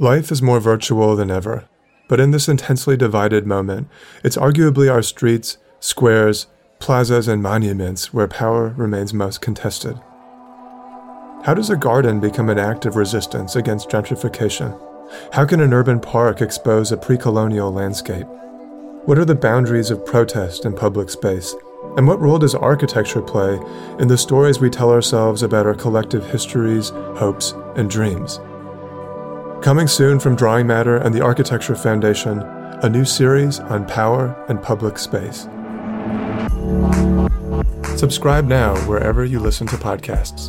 Life is more virtual than ever, but in this intensely divided moment, it's arguably our streets, squares, plazas, and monuments where power remains most contested. How does a garden become an act of resistance against gentrification? How can an urban park expose a pre colonial landscape? What are the boundaries of protest in public space? And what role does architecture play in the stories we tell ourselves about our collective histories, hopes, and dreams? Coming soon from Drawing Matter and the Architecture Foundation, a new series on power and public space. Subscribe now wherever you listen to podcasts.